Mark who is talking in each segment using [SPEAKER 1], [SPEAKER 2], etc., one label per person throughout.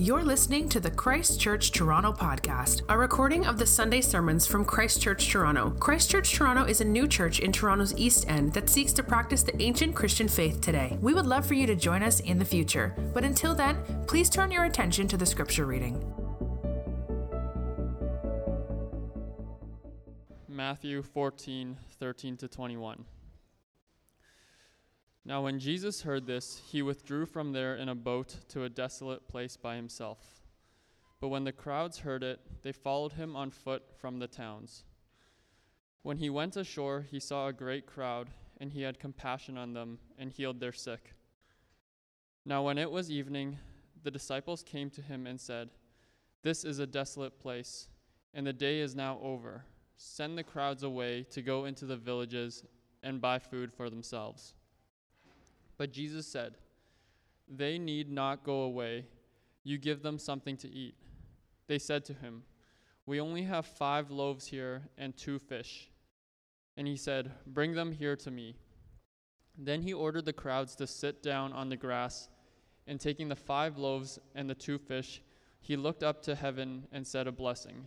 [SPEAKER 1] You're listening to the Christ Church Toronto podcast, a recording of the Sunday sermons from Christ Church Toronto. Christ Church Toronto is a new church in Toronto's East End that seeks to practice the ancient Christian faith today. We would love for you to join us in the future, but until then, please turn your attention to the scripture reading.
[SPEAKER 2] Matthew 14, 13 to 21. Now, when Jesus heard this, he withdrew from there in a boat to a desolate place by himself. But when the crowds heard it, they followed him on foot from the towns. When he went ashore, he saw a great crowd, and he had compassion on them and healed their sick. Now, when it was evening, the disciples came to him and said, This is a desolate place, and the day is now over. Send the crowds away to go into the villages and buy food for themselves. But Jesus said, They need not go away. You give them something to eat. They said to him, We only have five loaves here and two fish. And he said, Bring them here to me. Then he ordered the crowds to sit down on the grass, and taking the five loaves and the two fish, he looked up to heaven and said a blessing.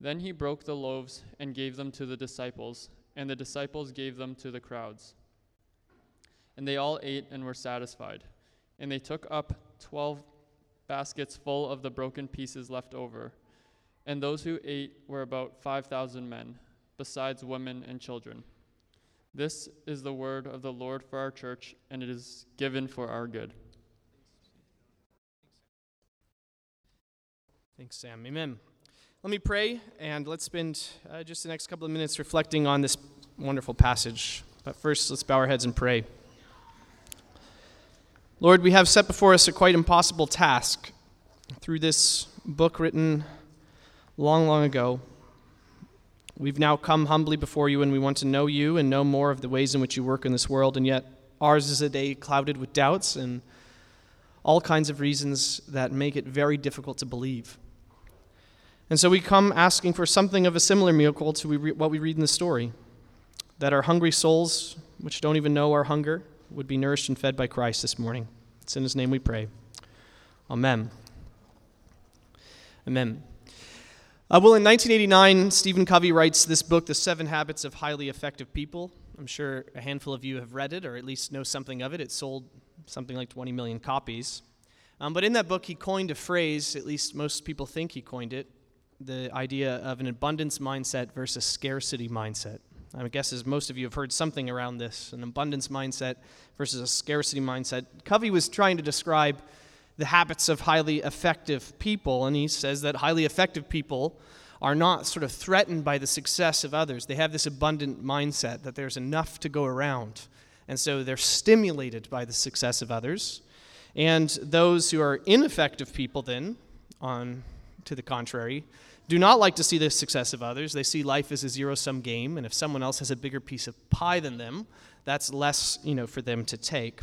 [SPEAKER 2] Then he broke the loaves and gave them to the disciples, and the disciples gave them to the crowds. And they all ate and were satisfied. And they took up twelve baskets full of the broken pieces left over. And those who ate were about five thousand men, besides women and children. This is the word of the Lord for our church, and it is given for our good.
[SPEAKER 3] Thanks, Sam. Amen. Let me pray, and let's spend uh, just the next couple of minutes reflecting on this wonderful passage. But first, let's bow our heads and pray. Lord, we have set before us a quite impossible task through this book written long, long ago. We've now come humbly before you, and we want to know you and know more of the ways in which you work in this world, and yet ours is a day clouded with doubts and all kinds of reasons that make it very difficult to believe. And so we come asking for something of a similar miracle to what we read in the story that our hungry souls, which don't even know our hunger, would be nourished and fed by Christ this morning. It's in his name we pray. Amen. Amen. Uh, well, in 1989, Stephen Covey writes this book, The Seven Habits of Highly Effective People. I'm sure a handful of you have read it or at least know something of it. It sold something like 20 million copies. Um, but in that book, he coined a phrase, at least most people think he coined it, the idea of an abundance mindset versus scarcity mindset. I guess as most of you have heard something around this an abundance mindset versus a scarcity mindset. Covey was trying to describe the habits of highly effective people, and he says that highly effective people are not sort of threatened by the success of others. They have this abundant mindset that there's enough to go around, and so they're stimulated by the success of others. And those who are ineffective people, then, on to the contrary, do not like to see the success of others. They see life as a zero sum game, and if someone else has a bigger piece of pie than them, that's less you know, for them to take.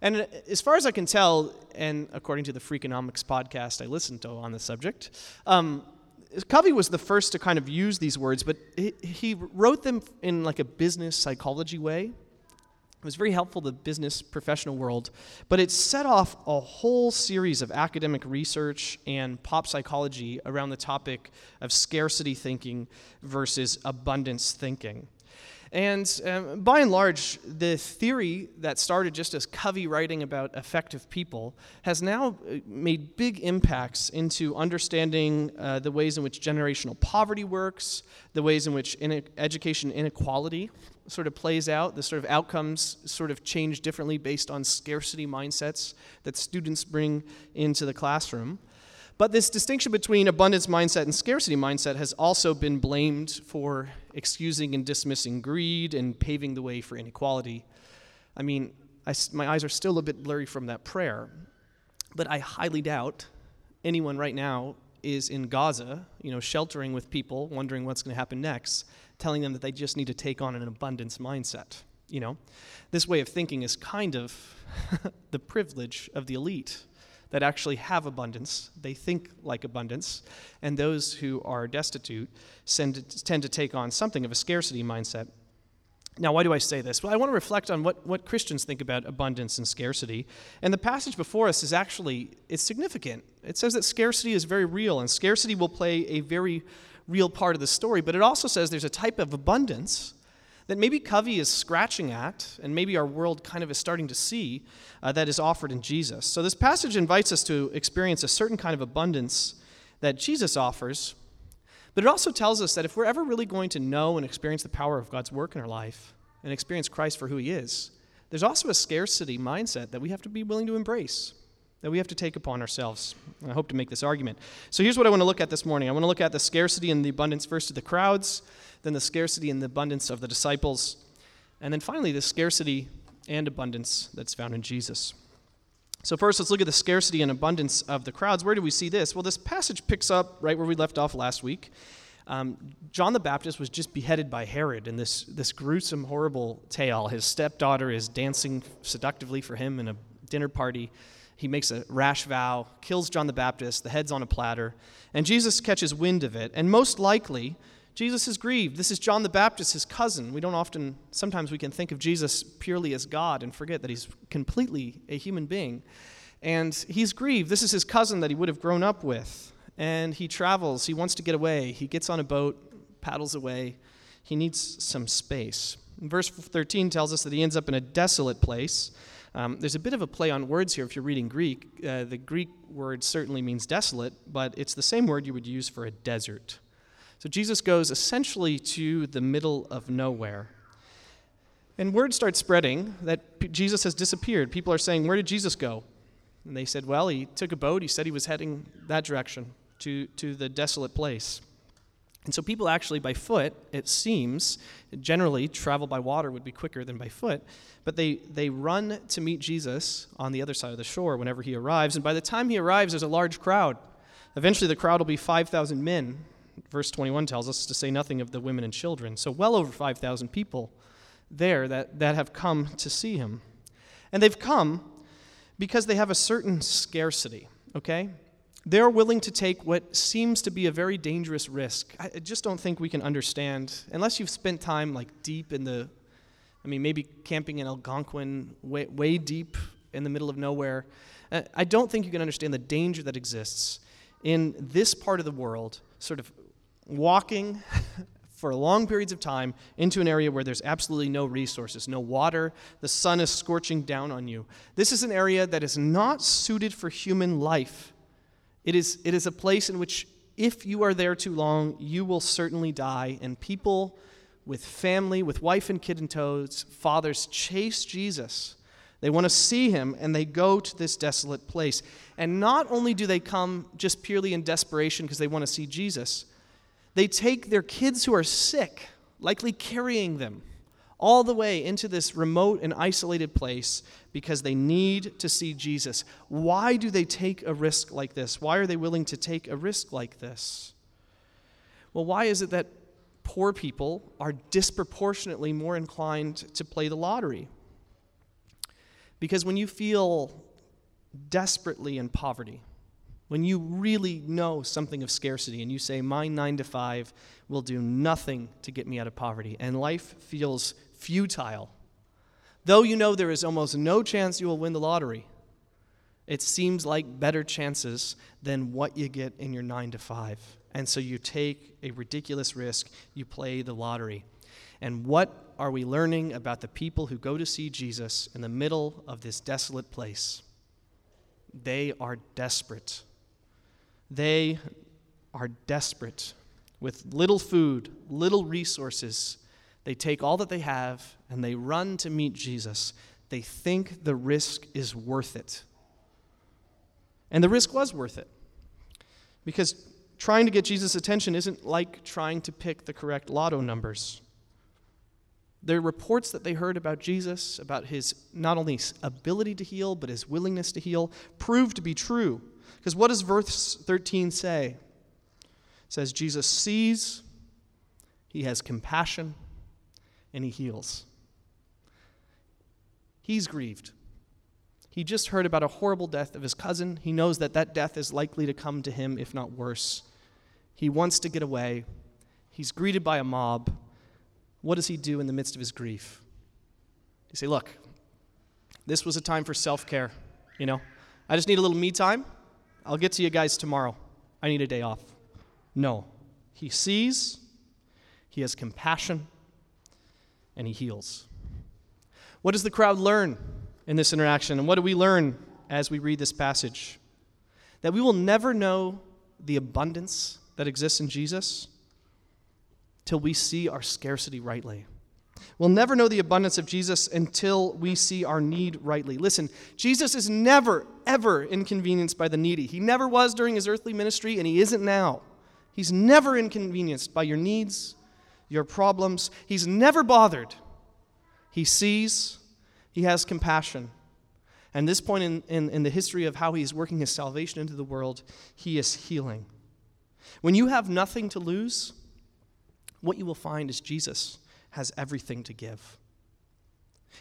[SPEAKER 3] And as far as I can tell, and according to the Freakonomics podcast I listened to on the subject, um, Covey was the first to kind of use these words, but he, he wrote them in like a business psychology way. It was very helpful to the business professional world, but it set off a whole series of academic research and pop psychology around the topic of scarcity thinking versus abundance thinking. And um, by and large, the theory that started just as Covey writing about effective people has now uh, made big impacts into understanding uh, the ways in which generational poverty works, the ways in which in- education inequality sort of plays out, the sort of outcomes sort of change differently based on scarcity mindsets that students bring into the classroom. But this distinction between abundance mindset and scarcity mindset has also been blamed for excusing and dismissing greed and paving the way for inequality. I mean, I, my eyes are still a bit blurry from that prayer, but I highly doubt anyone right now is in Gaza, you know, sheltering with people, wondering what's going to happen next, telling them that they just need to take on an abundance mindset. You know, this way of thinking is kind of the privilege of the elite that actually have abundance. They think like abundance. And those who are destitute tend to, take on something of a scarcity mindset. Now, why do I say this? Well, I want to reflect on what, what Christians think about abundance and scarcity. And the passage before us is actually it's significant. It says that scarcity is very real, and scarcity will play a very real part of the story. But it also says there's a type of abundance that maybe Covey is scratching at, and maybe our world kind of is starting to see, uh, that is offered in Jesus. So this passage invites us to experience a certain kind of abundance that Jesus offers but it also tells us that if we're ever really going to know and experience the power of God's work in our life and experience Christ for who he is, there's also a scarcity mindset that we have to be willing to embrace, that we have to take upon ourselves. I hope to make this argument. So here's what I want to look at this morning I want to look at the scarcity and the abundance first of the crowds, then the scarcity and the abundance of the disciples, and then finally the scarcity and abundance that's found in Jesus. So, first, let's look at the scarcity and abundance of the crowds. Where do we see this? Well, this passage picks up right where we left off last week. Um, John the Baptist was just beheaded by Herod in this, this gruesome, horrible tale. His stepdaughter is dancing seductively for him in a dinner party. He makes a rash vow, kills John the Baptist, the head's on a platter, and Jesus catches wind of it. And most likely, Jesus is grieved. This is John the Baptist, his cousin. We don't often, sometimes we can think of Jesus purely as God and forget that he's completely a human being. And he's grieved. This is his cousin that he would have grown up with. And he travels. He wants to get away. He gets on a boat, paddles away. He needs some space. verse 13 tells us that he ends up in a desolate place. Um, there's a bit of a play on words here if you're reading Greek. Uh, the Greek word certainly means desolate, but it's the same word you would use for a desert. So Jesus goes essentially to the middle of nowhere. And word starts spreading that P- Jesus has disappeared. People are saying, Where did Jesus go? And they said, Well, he took a boat. He said he was heading that direction to, to the desolate place. And so people actually, by foot, it seems, generally travel by water would be quicker than by foot, but they, they run to meet Jesus on the other side of the shore whenever he arrives. And by the time he arrives, there's a large crowd. Eventually, the crowd will be 5,000 men verse 21 tells us, to say nothing of the women and children. So, well over 5,000 people there that, that have come to see him. And they've come because they have a certain scarcity, okay? They're willing to take what seems to be a very dangerous risk. I just don't think we can understand, unless you've spent time like deep in the, I mean, maybe camping in Algonquin, way, way deep in the middle of nowhere. Uh, I don't think you can understand the danger that exists in this part of the world, sort of walking for long periods of time into an area where there's absolutely no resources, no water, the sun is scorching down on you. This is an area that is not suited for human life. It is, it is a place in which, if you are there too long, you will certainly die. And people with family, with wife and kid in tows, fathers chase Jesus. They want to see him, and they go to this desolate place. And not only do they come just purely in desperation because they want to see Jesus, they take their kids who are sick, likely carrying them, all the way into this remote and isolated place because they need to see Jesus. Why do they take a risk like this? Why are they willing to take a risk like this? Well, why is it that poor people are disproportionately more inclined to play the lottery? Because when you feel desperately in poverty, when you really know something of scarcity and you say, My nine to five will do nothing to get me out of poverty, and life feels futile, though you know there is almost no chance you will win the lottery, it seems like better chances than what you get in your nine to five. And so you take a ridiculous risk, you play the lottery. And what are we learning about the people who go to see Jesus in the middle of this desolate place? They are desperate. They are desperate with little food, little resources. They take all that they have and they run to meet Jesus. They think the risk is worth it. And the risk was worth it. Because trying to get Jesus' attention isn't like trying to pick the correct lotto numbers. The reports that they heard about Jesus, about his not only ability to heal, but his willingness to heal, proved to be true. Because what does verse 13 say? It says, Jesus sees, he has compassion, and he heals. He's grieved. He just heard about a horrible death of his cousin. He knows that that death is likely to come to him, if not worse. He wants to get away. He's greeted by a mob. what does he do in the midst of his grief? He say, look, this was a time for self care. You know, I just need a little me time. I'll get to you guys tomorrow. I need a day off. No. He sees, he has compassion, and he heals. What does the crowd learn in this interaction? And what do we learn as we read this passage? That we will never know the abundance that exists in Jesus till we see our scarcity rightly. We'll never know the abundance of Jesus until we see our need rightly. Listen, Jesus is never, ever inconvenienced by the needy. He never was during his earthly ministry, and he isn't now. He's never inconvenienced by your needs, your problems. He's never bothered. He sees, he has compassion. And this point in, in, in the history of how he is working his salvation into the world, he is healing. When you have nothing to lose, what you will find is Jesus has everything to give.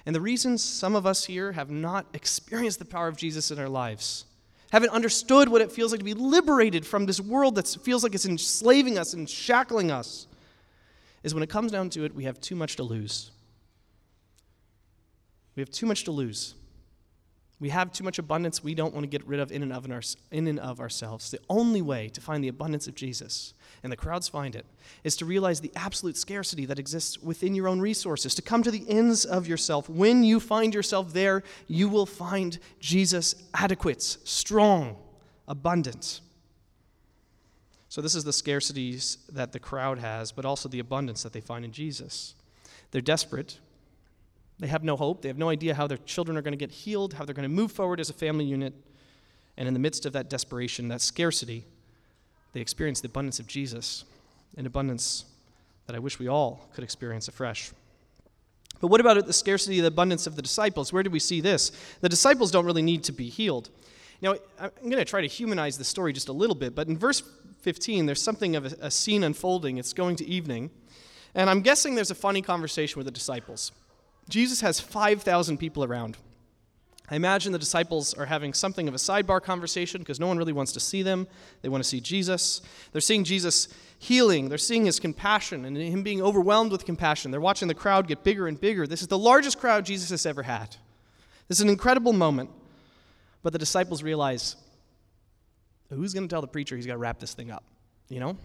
[SPEAKER 3] And the reason some of us here have not experienced the power of Jesus in our lives, haven't understood what it feels like to be liberated from this world that feels like it's enslaving us and shackling us, is when it comes down to it, we have too much to lose. We have too much to lose. We have too much abundance we don't want to get rid of in and of, our, in and of ourselves. The only way to find the abundance of Jesus, and the crowds find it, is to realize the absolute scarcity that exists within your own resources, to come to the ends of yourself. When you find yourself there, you will find Jesus adequate, strong, abundant. So, this is the scarcities that the crowd has, but also the abundance that they find in Jesus. They're desperate, they have no hope. They have no idea how their children are going to get healed, how they're going to move forward as a family unit. And in the midst of that desperation, that scarcity, they experience the abundance of Jesus, an abundance that I wish we all could experience afresh. But what about the scarcity, the abundance of the disciples? Where do we see this? The disciples don't really need to be healed. Now, I'm going to try to humanize the story just a little bit, but in verse 15, there's something of a, a scene unfolding. It's going to evening. And I'm guessing there's a funny conversation with the disciples. Jesus has 5,000 people around. I imagine the disciples are having something of a sidebar conversation because no one really wants to see them. They want to see Jesus. They're seeing Jesus healing, they're seeing his compassion and him being overwhelmed with compassion. They're watching the crowd get bigger and bigger. This is the largest crowd Jesus has ever had. This is an incredible moment. But the disciples realize who's going to tell the preacher he's got to wrap this thing up? You know?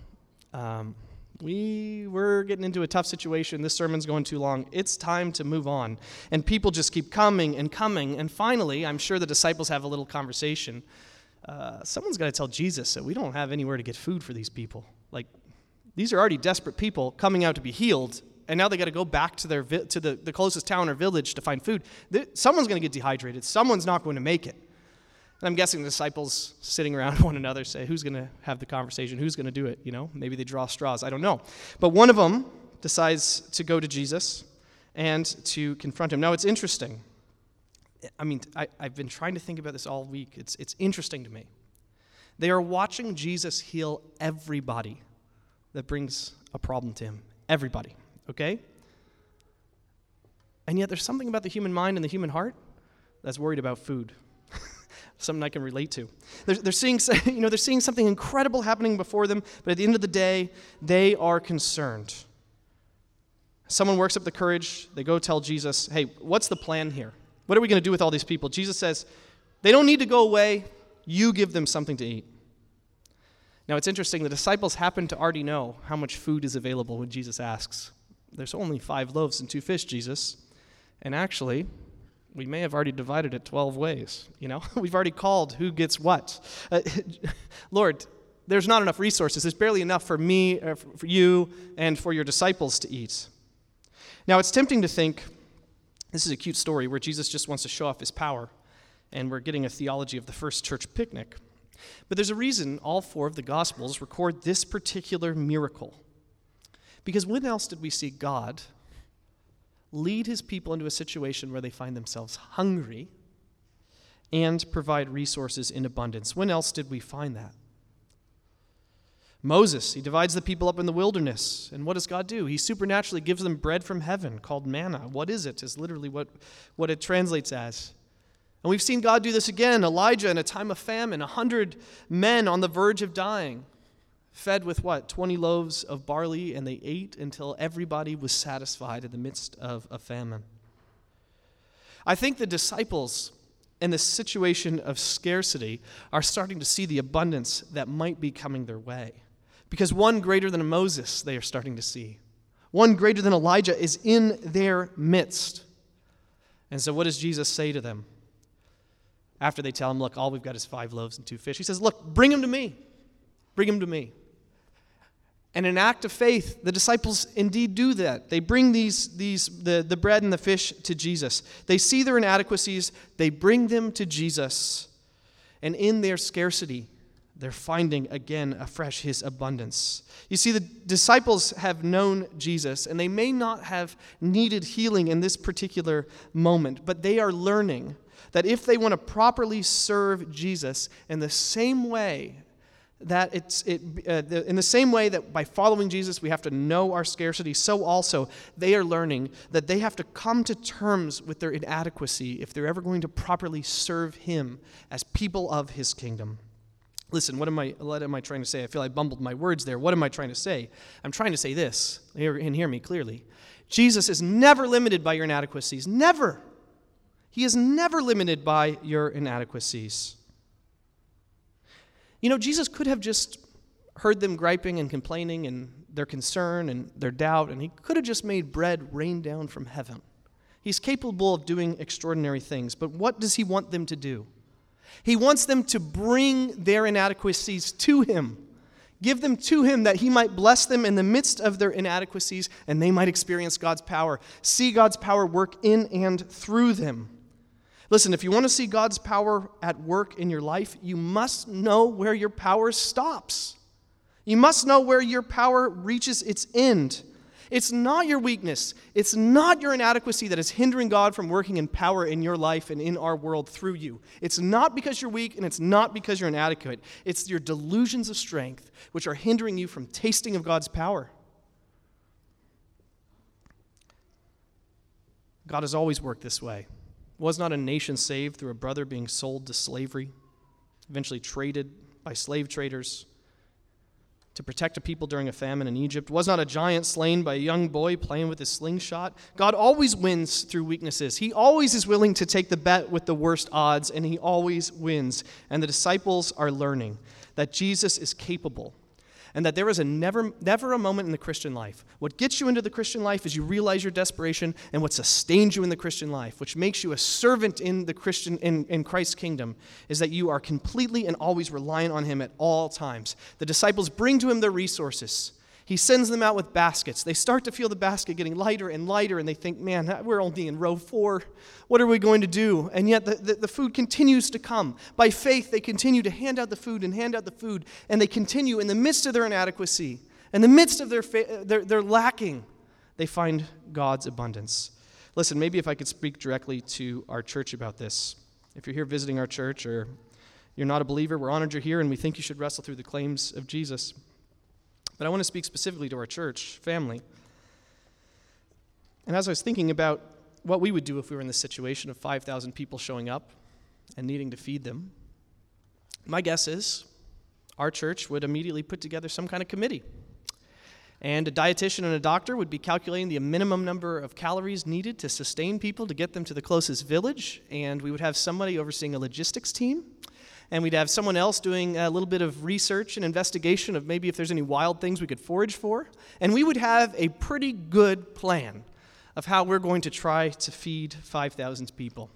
[SPEAKER 3] Um, we were getting into a tough situation. This sermon's going too long. It's time to move on. And people just keep coming and coming. And finally, I'm sure the disciples have a little conversation. Uh, someone's got to tell Jesus that we don't have anywhere to get food for these people. Like, these are already desperate people coming out to be healed, and now they got to go back to, their vi- to the, the closest town or village to find food. someone's going to get dehydrated. Someone's not going to make it. And I'm guessing the disciples sitting around one another say, Who's going to have the conversation? Who's going to do it? You know, maybe they draw straws. I don't know. But one of them decides to go to Jesus and to confront him. Now, it's interesting. I mean, I, have been trying to think about this all week. It's, it's interesting to me. They are watching Jesus heal everybody that brings a problem to him. Everybody, okay? And yet, there's something about the human mind and the human heart that's worried about food something I can relate to. They're, they're, seeing, you know, they're seeing something incredible happening before them, but at the end of the day, they are concerned. Someone works up the courage. They go tell Jesus, hey, what's the plan here? What are we going to do with all these people? Jesus says, they don't need to go away. You give them something to eat. Now, it's interesting. The disciples happen to already know how much food is available when Jesus asks. There's only five loaves and two fish, Jesus. And actually, we may have already divided it 12 ways. You know, we've already called who gets what. Uh, Lord, there's not enough resources. There's barely enough for me, uh, for you, and for your disciples to eat. Now, it's tempting to think this is a cute story where Jesus just wants to show off his power, and we're getting a theology of the first church picnic. But there's a reason all four of the Gospels record this particular miracle. Because when else did we see God lead his people into a situation where they find themselves hungry and provide resources in abundance. When else did we find that? Moses, he divides the people up in the wilderness. And what does God do? He supernaturally gives them bread from heaven called manna. What is it? Is literally what, what it translates as. And we've seen God do this again. Elijah, in a time of famine, a hundred men on the verge of dying, fed with what? 20 loaves of barley, and they ate until everybody was satisfied in the midst of a famine. I think the disciples in this situation of scarcity are starting to see the abundance that might be coming their way. Because one greater than Moses they are starting to see, one greater than Elijah is in their midst. And so, what does Jesus say to them? After they tell him, Look, all we've got is five loaves and two fish, he says, Look, bring them to me. Bring them to me. And in an act of faith, the disciples indeed do that. They bring these, these, the, the bread and the fish to Jesus. They see their inadequacies, they bring them to Jesus. And in their scarcity, they're finding again afresh his abundance. You see, the disciples have known Jesus, and they may not have needed healing in this particular moment, but they are learning that if they want to properly serve Jesus in the same way that it's it, uh, the, in the same way that by following Jesus we have to know our scarcity, so also they are learning that they have to come to terms with their inadequacy if they're ever going to properly serve Him as people of His kingdom. Listen, what am I, what am I trying to say? I feel I bumbled my words there. What am I trying to say? I'm trying to say this, and hear me clearly. Jesus is never limited by your inadequacies. Never. He is never limited by your inadequacies. You know, Jesus could have just heard them griping and complaining and their concern and their doubt, and he could have just made bread rain down from heaven. He's capable of doing extraordinary things, but what does he want them to do? He wants them to bring their inadequacies to him. Give them to him that he might bless them in the midst of their inadequacies and they might experience God's power, see God's power work in and through them. Listen, if you want to see God's power at work in your life, you must know where your power stops. You must know where your power reaches its end. It's not your weakness, it's not your inadequacy that is hindering God from working in power in your life and in our world through you. It's not because you're weak and it's not because you're inadequate. It's your delusions of strength which are hindering you from tasting of God's power. God has always worked this way. Was not a nation saved through a brother being sold to slavery, eventually traded by slave traders to protect a people during a famine in Egypt? Was not a giant slain by a young boy playing with his slingshot? God always wins through weaknesses. He always is willing to take the bet with the worst odds, and he always wins. And the disciples are learning that Jesus is capable and that there is a never, never a moment in the Christian life. What gets you into the Christian life is you realize your desperation, and what sustains you in the Christian life, which makes you a servant in the Christian in, in Christ's kingdom, is that you are completely and always reliant on Him at all times. The disciples bring to Him their resources. He sends them out with baskets. They start to feel the basket getting lighter and lighter, and they think, man, we're only in row four. What are we going to do? And yet the, the, the, food continues to come. By faith, they continue to hand out the food and hand out the food, and they continue in the midst of their inadequacy, in the midst of their, fa- their, their lacking, they find God's abundance. Listen, maybe if I could speak directly to our church about this. If you're here visiting our church or you're not a believer, we're honored you're here, and we think you should wrestle through the claims of Jesus. But I want to speak specifically to our church family. And as I was thinking about what we would do if we were in this situation of 5,000 people showing up and needing to feed them, my guess is our church would immediately put together some kind of committee. And a dietitian and a doctor would be calculating the minimum number of calories needed to sustain people to get them to the closest village. And we would have somebody overseeing a logistics team and we'd have someone else doing a little bit of research and investigation of maybe if there's any wild things we could forage for. And we would have a pretty good plan of how we're going to try to feed 5,000 people.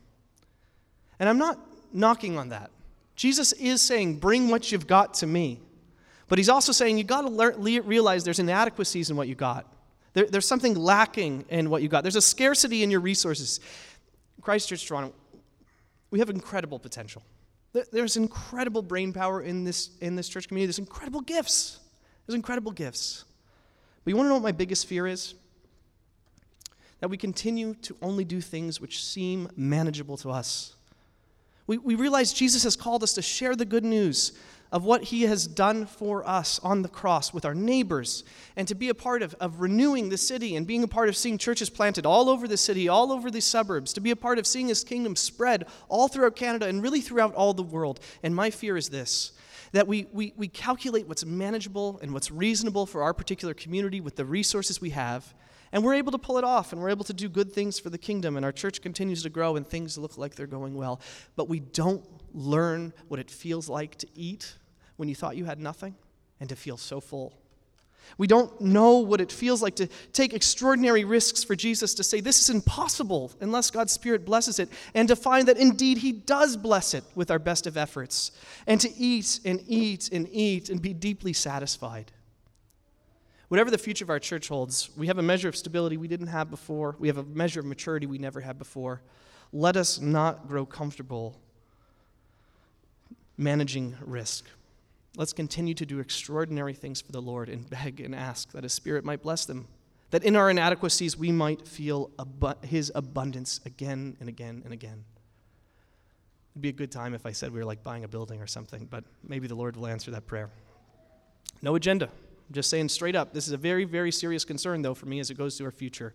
[SPEAKER 3] And I'm not knocking on that. Jesus is saying, Bring what you've got to me. But he's also saying, You've got to realize there's inadequacies in what you got. There, there's something lacking in what you got. There's a scarcity in your resources. Christ Church Toronto, we have incredible potential. There's incredible brain power in this, in this church community. There's incredible gifts. There's incredible gifts. But you want to know what my biggest fear is? That we continue to only do things which seem manageable to us. We, we realize Jesus has called us to share the good news of what he has done for us on the cross with our neighbors, and to be a part of, of renewing the city and being a part of seeing churches planted all over the city, all over the suburbs, to be a part of seeing his kingdom spread all throughout Canada and really throughout all the world. And my fear is this that we, we, we calculate what's manageable and what's reasonable for our particular community with the resources we have, and we're able to pull it off and we're able to do good things for the kingdom, and our church continues to grow and things look like they're going well. But we don't learn what it feels like to eat when you thought you had nothing and to feel so full. We don't know what it feels like to take extraordinary risks for Jesus to say, This is impossible unless God's Spirit blesses it, and to find that indeed He does bless it with our best of efforts, and to eat and eat and eat and be deeply satisfied. Whatever the future of our church holds, we have a measure of stability we didn't have before, we have a measure of maturity we never had before. Let us not grow comfortable managing risk. Let's continue to do extraordinary things for the Lord and beg and ask that His Spirit might bless them, that in our inadequacies we might feel abu- His abundance again and again and again. It'd be a good time if I said we were like buying a building or something, but maybe the Lord will answer that prayer. No agenda. I'm just saying straight up, this is a very, very serious concern, though, for me as it goes to our future.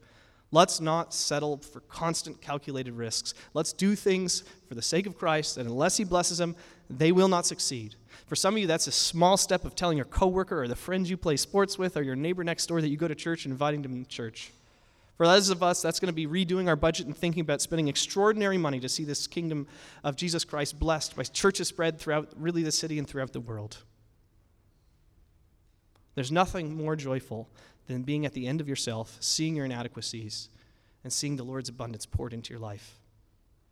[SPEAKER 3] Let's not settle for constant calculated risks. Let's do things for the sake of Christ, and unless He blesses them, they will not succeed. For some of you, that's a small step of telling your coworker or the friends you play sports with or your neighbor next door that you go to church and inviting them to church. For others of us, that's going to be redoing our budget and thinking about spending extraordinary money to see this kingdom of Jesus Christ blessed by churches spread throughout really the city and throughout the world. There's nothing more joyful than being at the end of yourself, seeing your inadequacies, and seeing the Lord's abundance poured into your life.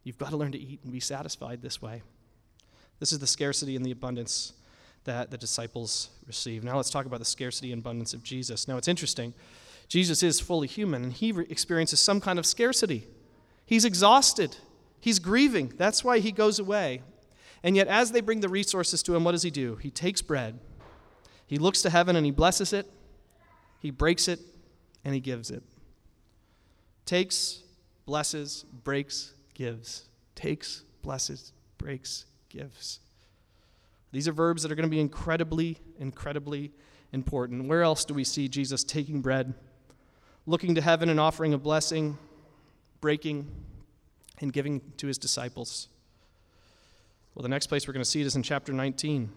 [SPEAKER 3] You've got to learn to eat and be satisfied this way. This is the scarcity and the abundance that the disciples receive. Now let's talk about the scarcity and abundance of Jesus. Now it's interesting. Jesus is fully human, and he experiences some kind of scarcity. He's exhausted, he's grieving. That's why he goes away. And yet, as they bring the resources to him, what does he do? He takes bread, he looks to heaven, and he blesses it, he breaks it, and he gives it. Takes, blesses, breaks, gives. Takes, blesses, breaks, gives. These are verbs that are going to be incredibly, incredibly important. Where else do we see Jesus taking bread, looking to heaven and offering a blessing, breaking, and giving to his disciples? Well, the next place we're going to see it is in chapter 19,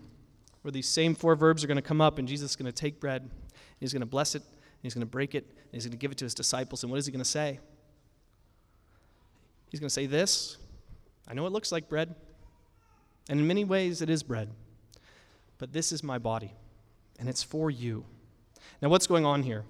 [SPEAKER 3] where these same four verbs are going to come up, and Jesus is going to take bread, and he's going to bless it, and he's going to break it, and he's going to give it to his disciples. And what is he going to say? He's going to say this I know it looks like bread, and in many ways it is bread, but this is my body, and it's for you. Now, what's going on here?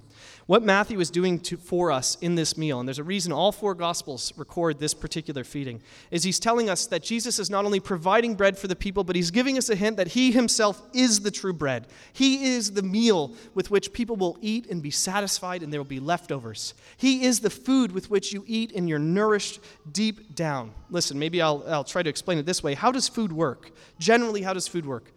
[SPEAKER 3] What Matthew is doing to, for us in this meal, and there's a reason all four Gospels record this particular feeding, is he's telling us that Jesus is not only providing bread for the people, but he's giving us a hint that he himself is the true bread. He is the meal with which people will eat and be satisfied, and there will be leftovers. He is the food with which you eat and you're nourished deep down. Listen, maybe I'll, I'll try to explain it this way. How does food work? Generally, how does food work?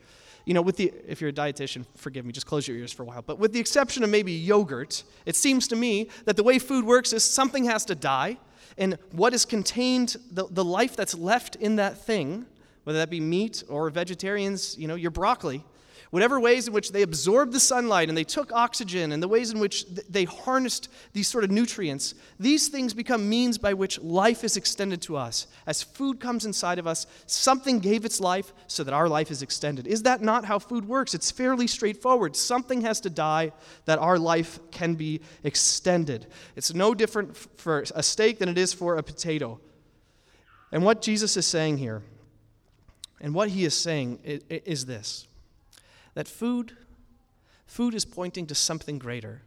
[SPEAKER 3] You know, with the, if you're a dietitian, forgive me, just close your ears for a while. But with the exception of maybe yogurt, it seems to me that the way food works is something has to die, and what is contained, the, the life that's left in that thing, whether that be meat or vegetarians, you know, your broccoli, whatever ways in which they absorbed the sunlight and they took oxygen and the ways in which they harnessed these sort of nutrients, these things become means by which life is extended to us. As food comes inside of us, something gave its life so that our life is extended. Is that not how food works? It's fairly straightforward. Something has to die that our life can be extended. It's no different for a steak than it is for a potato. And what Jesus is saying here, and what he is saying is this that food, food is pointing to something greater.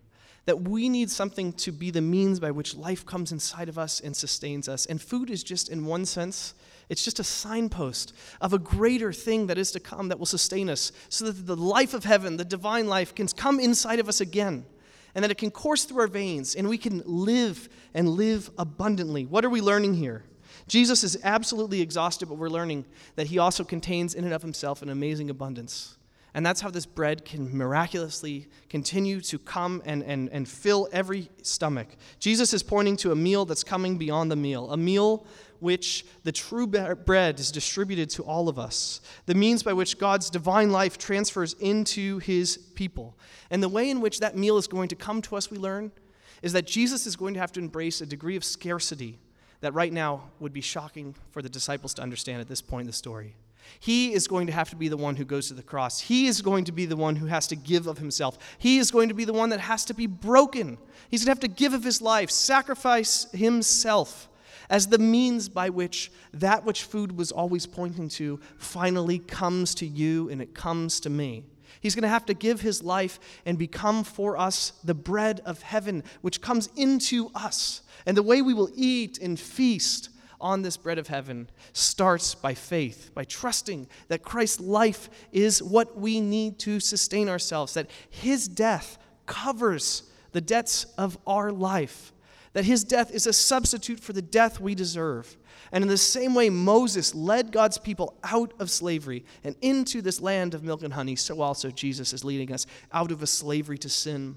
[SPEAKER 3] That we need something to be the means by which life comes inside of us and sustains us. And food is just, in one sense, it's just a signpost of a greater thing that is to come that will sustain us, so that the life of heaven, the divine life, can come inside of us again, and that it can course through our veins, and we can live and live abundantly. What are we learning here? Jesus is absolutely exhausted, but we're learning that he also contains in and of himself an amazing abundance. And that's how this bread can miraculously continue to come and, and, and fill every stomach. Jesus is pointing to a meal that's coming beyond the meal, a meal which the true bread is distributed to all of us, the means by which God's divine life transfers into his people. And the way in which that meal is going to come to us, we learn, is that Jesus is going to have to embrace a degree of scarcity that right now would be shocking for the disciples to understand at this point in the story. He is going to have to be the one who goes to the cross. He is going to be the one who has to give of himself. He is going to be the one that has to be broken. He's going to have to give of his life, sacrifice himself as the means by which that which food was always pointing to finally comes to you and it comes to me. He's going to have to give his life and become for us the bread of heaven, which comes into us. And the way we will eat and feast on this bread of heaven starts by faith, by trusting that Christ's life is what we need to sustain ourselves, that his death covers the debts of our life, that his death is a substitute for the death we deserve. And in the same way Moses led God's people out of slavery and into this land of milk and honey, so also Jesus is leading us out of a slavery to sin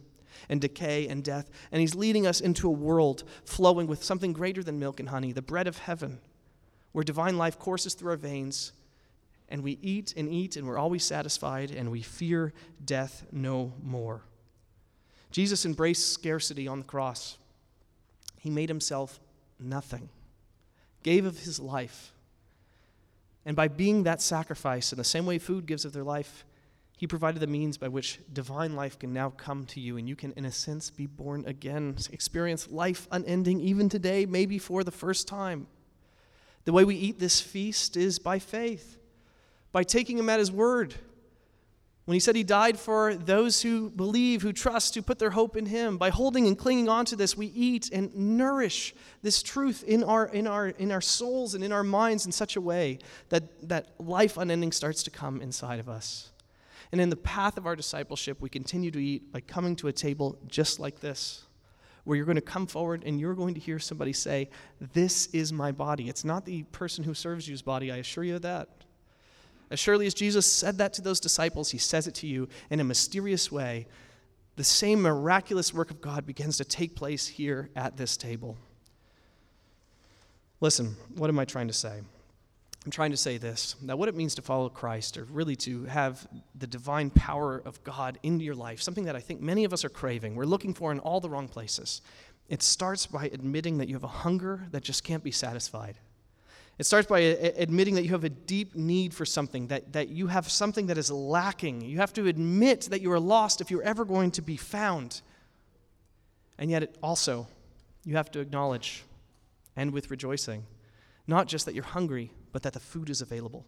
[SPEAKER 3] and decay and death. And He's leading us into a world flowing with something greater than milk and honey, the bread of heaven, where divine life courses through our veins. And we eat and eat, and we're always satisfied, and we fear death no more. Jesus embraced scarcity on the cross. He made himself nothing, gave of his life. And by being that sacrifice, in the same way food gives of their life, he provided the means by which divine life can now come to you, and you can, in a sense, be born again, experience life unending, even today, maybe for the first time. The way we eat this feast is by faith, by taking Him at His word. When He said He died for those who believe, who trust, who put their hope in Him, by holding and clinging on to this, we eat and nourish this truth in our, in our, in our souls and in our minds in such a way that, that life unending starts to come inside of us. And in the path of our discipleship, we continue to eat by coming to a table just like this, where you're going to come forward and you're going to hear somebody say, This is my body. It's not the person who serves you's body, I assure you of that. As surely as Jesus said that to those disciples, he says it to you in a mysterious way. The same miraculous work of God begins to take place here at this table. Listen, what am I trying to say? I'm trying to say this that what it means to follow Christ, or really to have the divine power of God into your life, something that I think many of us are craving, we're looking for in all the wrong places. It starts by admitting that you have a hunger that just can't be satisfied. It starts by admitting that you have a deep need for something, that, that you have something that is lacking. You have to admit that you are lost if you're ever going to be found. And yet, it also, you have to acknowledge, and with rejoicing, not just that you're hungry, but that the food is available.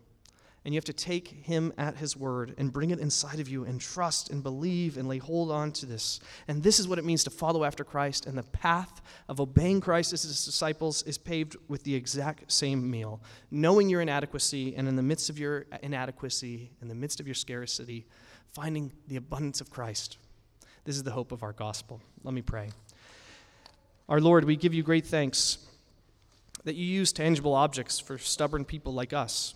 [SPEAKER 3] And you have to take him at his word and bring it inside of you and trust and believe and lay hold on to this. And this is what it means to follow after Christ. And the path of obeying Christ as his disciples is paved with the exact same meal. Knowing your inadequacy, and in the midst of your inadequacy, in the midst of your scarcity, finding the abundance of Christ. This is the hope of our gospel. Let me pray. Our Lord, we give you great thanks that you use tangible objects for stubborn people like us,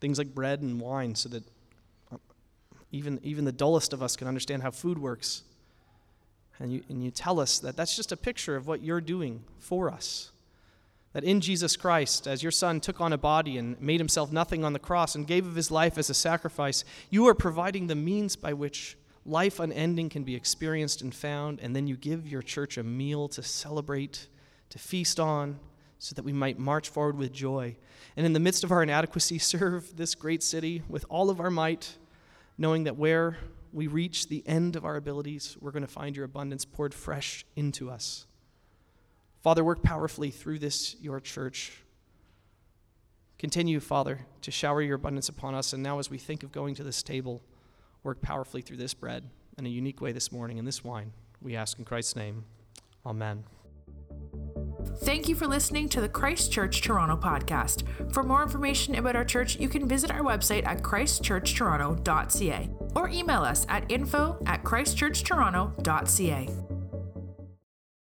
[SPEAKER 3] things like bread and wine, so that uh, even, even the dullest of us can understand how food works. And you, and you tell us that that's just a picture of what you're doing for us. That in Jesus Christ, as your Son took on a body and made himself nothing on the cross and gave of his life as a sacrifice, you are providing the means by which life unending can be experienced and found, and then you give your church a meal to celebrate, to feast on, so that we might march forward with joy. And in the midst of our inadequacy, serve this great city with all of our might, knowing that where we reach the end of our abilities, we're going to find your abundance poured fresh into us. Father, work powerfully through this, your church. Continue, Father, to shower your abundance upon us. And now, as we think of going to this table, work powerfully through this bread in a unique way this morning and this wine. We ask in Christ's name. Amen.
[SPEAKER 1] Thank you for listening to the Christ Church Toronto podcast. For more information about our church, you can visit our website at christchurchtoronto.ca or email us at info at christchurchtoronto.ca.